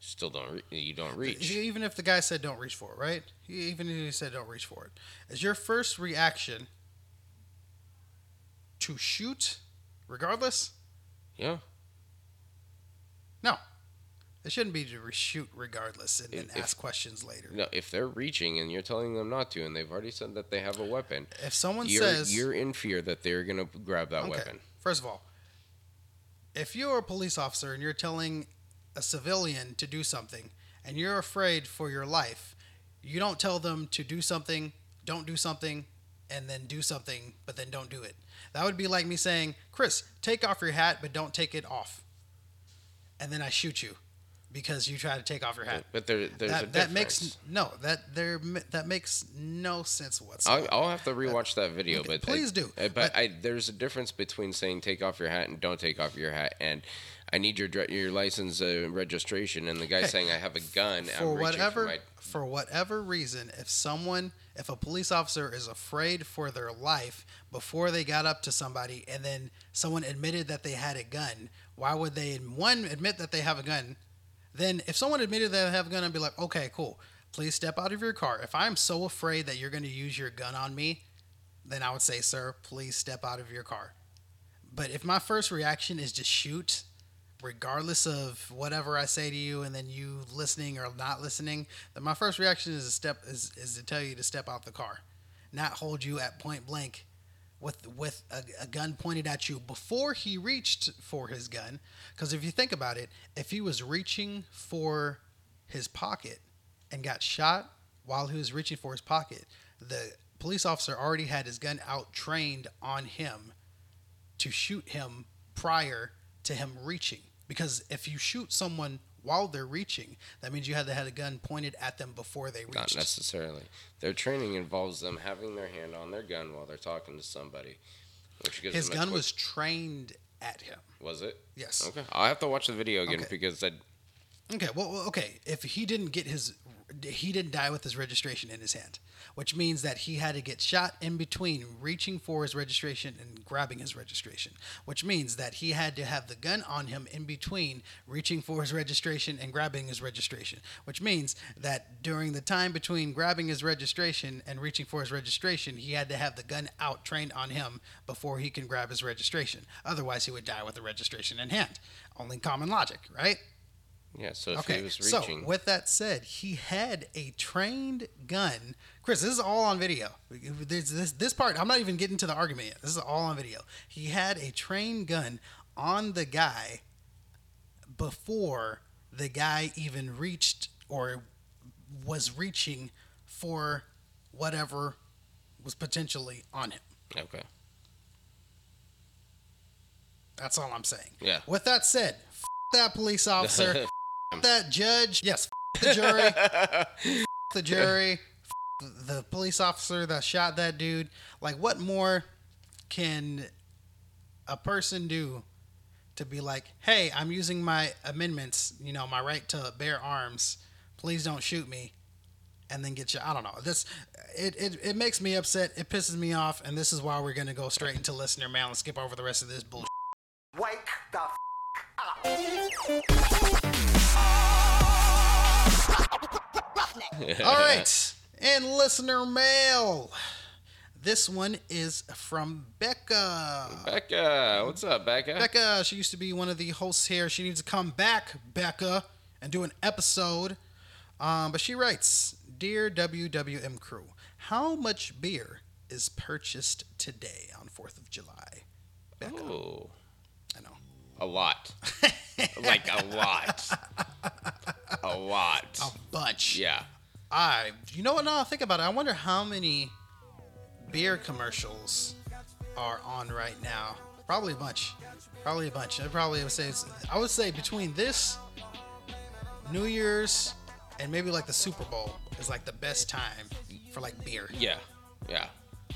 Still don't re- you don't reach. Even if the guy said don't reach for it, right? Even if he said don't reach for it, is your first reaction to shoot, regardless? Yeah. No, it shouldn't be to re- shoot regardless and then If- ask questions later. No, if they're reaching and you're telling them not to, and they've already said that they have a weapon, If someone you're says you're in fear that they're gonna grab that Okay. weapon. First of all, if you're a police officer and you're telling a civilian to do something and you're afraid for your life, you don't tell them to do something, don't do something, and then do something, but then don't do it. That would be like me saying, Chris, take off your hat, but don't take it off. And then I shoot you because you try to take off your hat. But there, there's a that, that difference. makes no that there that makes no sense whatsoever. I'll, I'll have to rewatch that video, Okay, but please I, do. uh, But, But- I, there's a difference between saying take off your hat and don't take off your hat, and I need your your license uh, registration, and the guy Okay. saying I have a gun. for whatever for my, for whatever reason if someone if a police officer is afraid for their life before they got up to somebody and then someone admitted that they had a gun why would they one admit that they have a gun then if someone admitted that they have a gun i'd be like okay cool. Please step out of your car. If i'm so afraid that you're going to use your gun on me then i would say sir please step out of your car. But if my first reaction is just shoot regardless of whatever I say to you, and then you listening or not listening, then my first reaction is to step is, is to tell you to step out the car, not hold you at point blank with with a, a gun pointed at you before he reached for his gun. Because if you think about it, if he was reaching for his pocket and got shot while he was reaching for his pocket, the police officer already had his gun out trained on him to shoot him prior to him reaching. Because if you shoot someone while they're reaching, that means you had to have a gun pointed at them before they reached. not necessarily. Their training involves them having their hand on their gun while they're talking to somebody, which gives His gun quick- was trained at him. was it? Yes. Okay, I'll have to watch the video again Okay. because I Okay. Well, okay. If he didn't get his, he didn't die with his registration in his hand, which means that he had to get shot in between reaching for his registration and grabbing his registration, which means that he had to have the gun on him in between reaching for his registration and grabbing his registration, which means that during the time between grabbing his registration and reaching for his registration, he had to have the gun out trained on him before he can grab his registration. Otherwise, he would die with the registration in hand. Only common logic, right? Yeah. So if Okay, he was so reaching, with that said, he had a trained gun. Chris, this is all on video. This, this, this part, I'm not even getting to the argument yet. This is all on video. He had a trained gun on the guy before the guy even reached or was reaching for whatever was potentially on him. okay, That's all I'm saying. yeah. With that said, f- that police officer, that judge, yes, f- the jury, f- the jury, f- the police officer that shot that dude. Like, what more can a person do to be like, hey, I'm using my amendments, you know, my right to bear arms. Please don't shoot me. And then get you. I don't know. This it, it, it makes me upset. It pisses me off. And this is why we're gonna go straight into listener mail and skip over the rest of this bullshit. Wake the f- All right, and listener mail. This one is from Becca. Becca, what's up, Becca? Becca, she used to be one of the hosts here. She needs to come back, Becca, and do an episode. Um, but she writes, "Dear WWM crew, how much beer is purchased today on Fourth of July?" Becca, Oh, I know. a lot. like a lot. A lot. A bunch. Yeah. I, you know what? Now I think about it. I wonder how many beer commercials are on right now. Probably a bunch. Probably a bunch. I probably would say I would say between this, New Year's, and maybe like the Super Bowl is like the best time for like beer. Yeah. Yeah.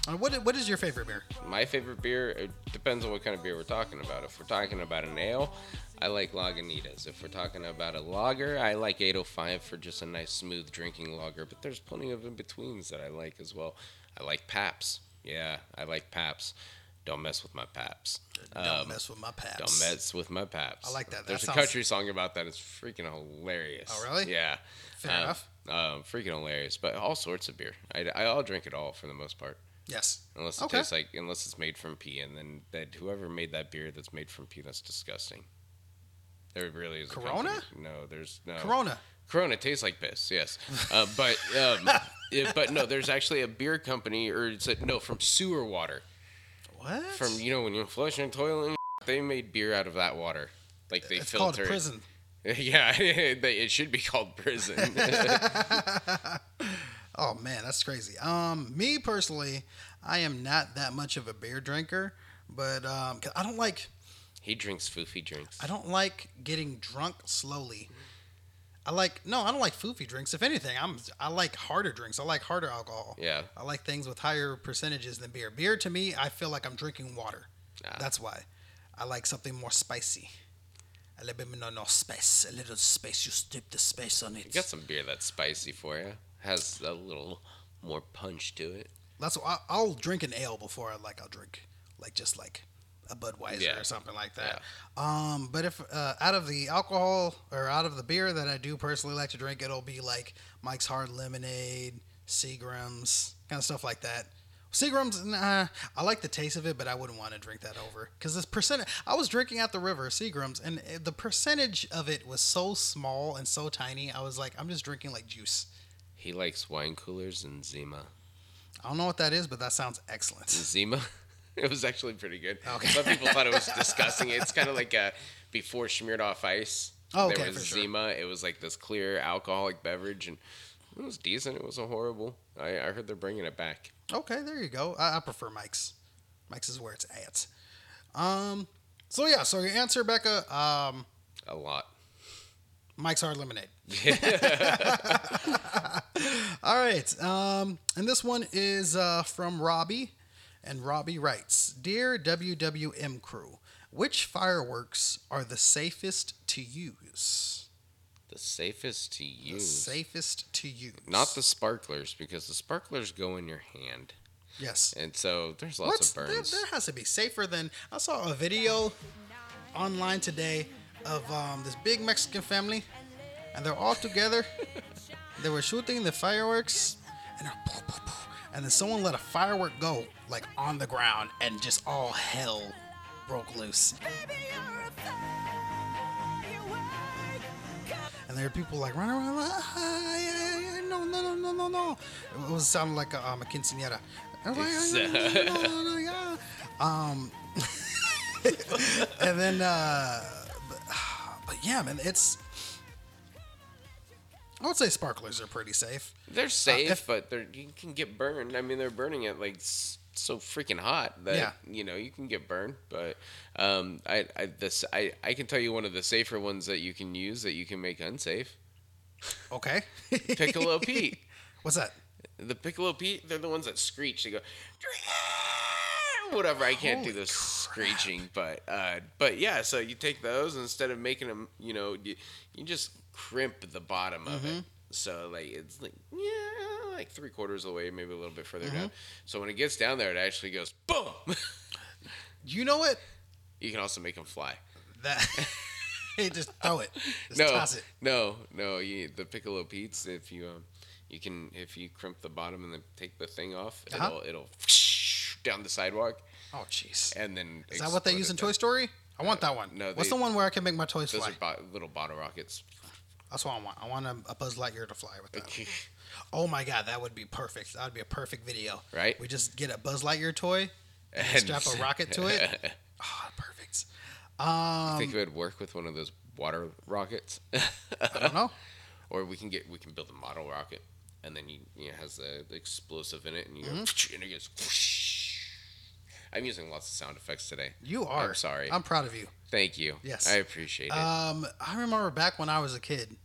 And what what is your favorite beer? My favorite beer it depends on what kind of beer we're talking about. If we're talking about an ale, I like Lagunitas. If we're talking about a lager, I like 805 for just a nice smooth drinking lager. But there's plenty of in betweens that I like as well. I like Paps. Yeah, I like Paps. Don't mess with my Paps. Don't Um, mess with my paps. Don't mess with my Paps. I like that. That There's a sounds- country song about that. It's freaking hilarious. Oh, really? Yeah. Fair Uh, enough. Um, freaking hilarious. But all sorts of beer. I, I'll drink it all for the most part. Yes. Unless it Okay. tastes like, unless it's made from pea, and then that whoever made that beer that's made from pea, that's disgusting. There really is. Corona? company- No, there's no. Corona. Corona tastes like piss. Yes, uh, but um, it- but no, there's actually a beer company, or it's a, no from sewer water. What? From you know when you flush a toilet, and they made beer out of that water. Like they it's filter. called prison. Yeah, it should be called prison. Oh man, that's crazy. Um, me personally, I am not that much of a beer drinker, but um, 'cause I don't like he drinks foofy drinks. I don't like getting drunk slowly. I like no, I don't like foofy drinks. If anything, I'm I like harder drinks. I like harder alcohol. Yeah. I like things with higher percentages than beer. Beer to me, I feel like I'm drinking water. Ah. That's why. I like something more spicy. A little bit no no spice. A little spice. You strip the spice on it. You got some beer that's spicy for you. Has a little more punch to it. That's why I- I'll drink an ale before I like I'll drink like just like a Budweiser Yeah. or something like that. Um, but if uh, out of the alcohol or out of the beer that I do personally like to drink, it'll be like Mike's Hard Lemonade, Seagram's, kind of stuff like that. Seagram's, nah, I like the taste of it, but I wouldn't want to drink that over because this percent. I was drinking at the river Seagram's, and uh, the percentage of it was so small and so tiny. I was like, I'm just drinking like juice. He likes wine coolers and Zima. I don't know what that is, but that sounds excellent. Zima. It was actually pretty good. Okay. Some people thought it was disgusting. It's kind of like a before Smirnoff Ice. Oh, okay, there was for sure. Zima. It was like this clear alcoholic beverage, and it was decent. It wasn't horrible. I, I heard they're bringing it back. Okay, there you go. I, I prefer Mike's. Mike's is where it's at. Um. So yeah. So your answer, Becca. Um. A lot. Mike's Hard Lemonade. All right. Um. And this one is uh, from Robbie, and Robbie writes, "Dear WWM crew, which fireworks are the safest to use? The safest to use. The safest to use. Not the sparklers, because the sparklers go in your hand. yes. And so there's lots What's of burns. there has to be safer than I saw a video online today of um, this big Mexican family, and they're all together. they were shooting the fireworks, and poof, poof, poof, and then someone let a firework go like on the ground, and just all hell broke loose. And there are people like running around like, ah, yeah, yeah, no, no, no, no, no, no. It was sounding like a, um, a quinceañera. I was like, "Ah, no, no, no, no, yeah." Um, and then, uh, but, but yeah, man, it's. I would say sparklers are pretty safe. They're safe, if- but they're you can get burned. I mean, they're burning it like so freaking hot that Yeah. you know you can get burned. But um, I I this I I can tell you one of the safer ones that you can use that you can make unsafe. Okay. Piccolo Pete. What's that? The Piccolo Pete, they're the ones that screech. They go, whatever. I can't do Holy the screeching, but uh, but yeah. So you take those instead of making them, you know, you, you just crimp the bottom of Mm-hmm. it. So like it's like yeah, like three quarters of the way, maybe a little bit further Mm-hmm. down. So when it gets down there, it actually goes boom. You know what? you can also make them fly. That. hey, just throw it. Just no, toss it. no, no. You, the Piccolo Pete's, if you um, you can if you crimp the bottom and then take the thing off, Uh-huh. it'll it'll down the sidewalk. Oh, jeez. and then Is that what they use in down. Toy Story? I want that one. no, What's they- the one where I can make my toys Those fly? are bo- little bottle rockets. That's what I want. I want a, a Buzz Lightyear to fly with that. Oh my god, that would be perfect. That would be a perfect video. Right? We just get a Buzz Lightyear toy and, And- strap a rocket to it. Oh, perfect. Um, I think it would work with one of those water rockets, I don't know. or we can get we can build a model rocket, and then you, you know, has the, the explosive in it, and you Mm-hmm. and it goes. I'm using lots of sound effects today. You are. I'm sorry. I'm proud of you. Thank you. Yes. I appreciate it. Um, I remember back when I was a kid,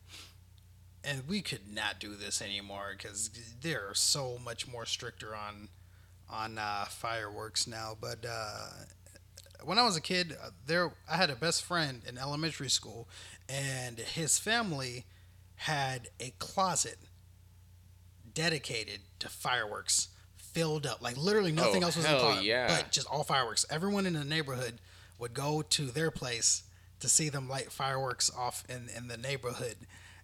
and we could not do this anymore because they're so much more stricter on on uh, fireworks now. But uh, when I was a kid, uh, there I had a best friend in elementary school, and his family had a closet dedicated to fireworks filled up. Like literally nothing Oh, else was in pop, yeah. but just all fireworks. Everyone in the neighborhood would go to their place to see them light fireworks off in, in the neighborhood.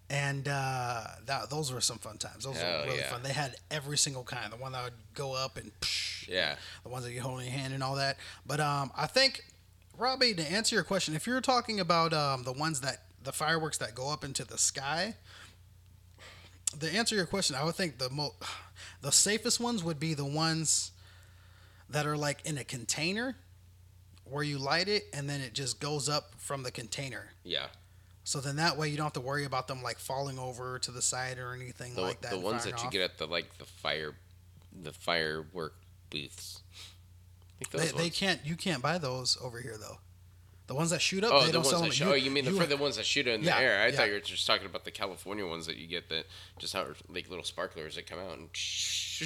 And uh, that, those were some fun times. Those Hell were really yeah. fun. They had every single kind. The one that would go up and psh, Yeah. the ones that you hold in your hand and all that. But um, I think, Robbie, to answer your question, if you're talking about um, the ones that the fireworks that go up into the sky, to answer your question, I would think the mo- the safest ones would be the ones that are like in a container where you light it and then it just goes up from the container. Yeah. So then that way you don't have to worry about them like falling over to the side or anything The, like that. the ones that you get at the like the fire, the firework booths. They, they can't. You can't buy those over here though. The ones that shoot up, Oh, they the don't ones sell that them. shoot. oh, you mean the, for the ones that shoot in Yeah, the air? I yeah. thought you were just talking about the California ones that you get that just how like little sparklers that come out and on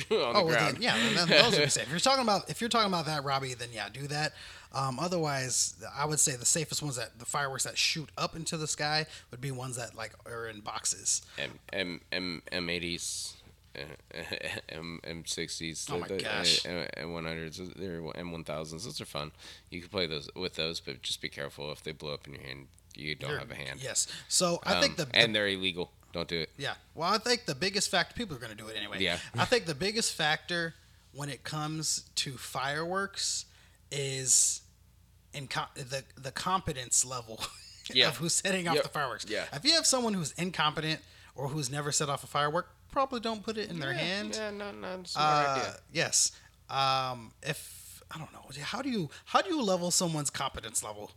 the Oh, well, ground. then, yeah, those be safe. If you're talking about if you're talking about that, Robbie, then yeah, do that. Um, otherwise, I would say the safest ones that the fireworks that shoot up into the sky would be ones that like are in boxes. M M M M eighties, M M sixties, Oh my gosh. M one hundreds, they're M one thousands. Those are fun. You can play those with those, but just be careful if they blow up in your hand. You don't They're- have a hand. Yes. So I think Um, the, the and they're illegal. Don't do it. Yeah. Well, I think the biggest factor, people are going to do it anyway. Yeah. I think the biggest factor when it comes to fireworks is in the the competence level Yeah. of who's setting off Yep. the fireworks. Yeah. If you have someone who's incompetent or who's never set off a firework, probably don't put it in their yeah, hand. Yeah, not not a smart Uh, idea. yes. Um, if I don't know, how do you how do you level someone's competence level?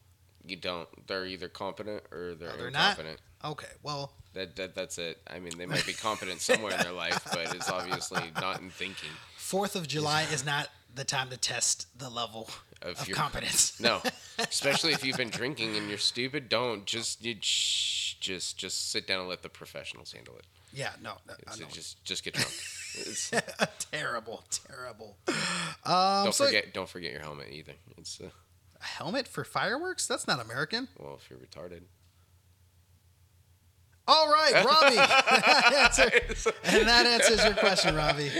You don't. They're either competent or they're, Oh, they're not? incompetent. Okay. Well, That, that that's it. I mean, they might be competent somewhere in their life, but it's obviously not in thinking. Fourth of July is not the time to test the level Of of, your- competence. No, especially if you've been drinking and you're stupid. Don't just you shh, just just sit down and let the professionals handle it. Yeah, no, no It's- just just get drunk. It's- terrible, terrible. Um, don't so forget don't forget your helmet either. It's uh, a helmet for fireworks? That's not American. well if you're retarded. All right, Robbie. And that answers your question, Robbie.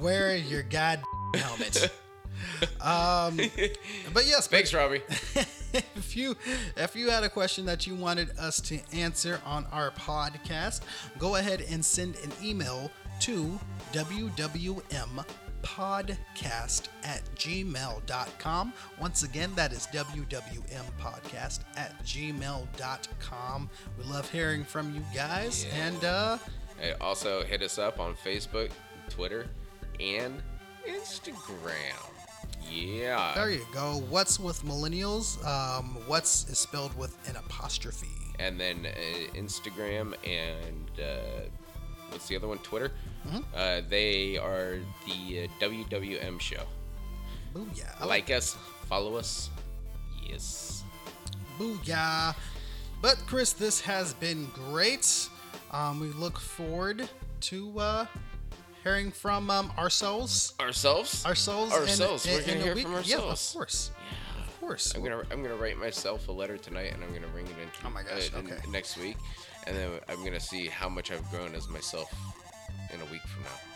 Wear your god helmet. Um, but yes, but Thanks, Robbie. if you if you had a question that you wanted us to answer on our podcast, go ahead and send an email to wwmpodcast at gmail.com. Once again, that is wwmpodcast at gmail.com. We love hearing from you guys. Yeah. And uh, Hey, also hit us up on Facebook, Twitter, and Instagram. Yeah. there you go. What's with millennials? Um, what's is spelled with an apostrophe. and then uh, Instagram and uh, what's the other one? Twitter. Mm-hmm. Uh, they are the uh, WWM show. Booyah. Like us, follow us. Yes. Booyah. But Chris, this has been great. Um, we look forward to uh, hearing from um, ourselves. Ourselves. Ourselves. Ourselves. In, We're in, gonna in hear from Yeah, of course. Yeah. Of course. I'm gonna I'm gonna write myself a letter tonight, and I'm gonna bring it in. Oh my gosh, uh, okay. next week, and then I'm gonna see how much I've grown as myself in a week from now.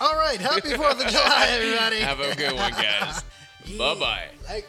All right. Happy 4th of July, everybody. Have a good one, guys. Bye bye. Like,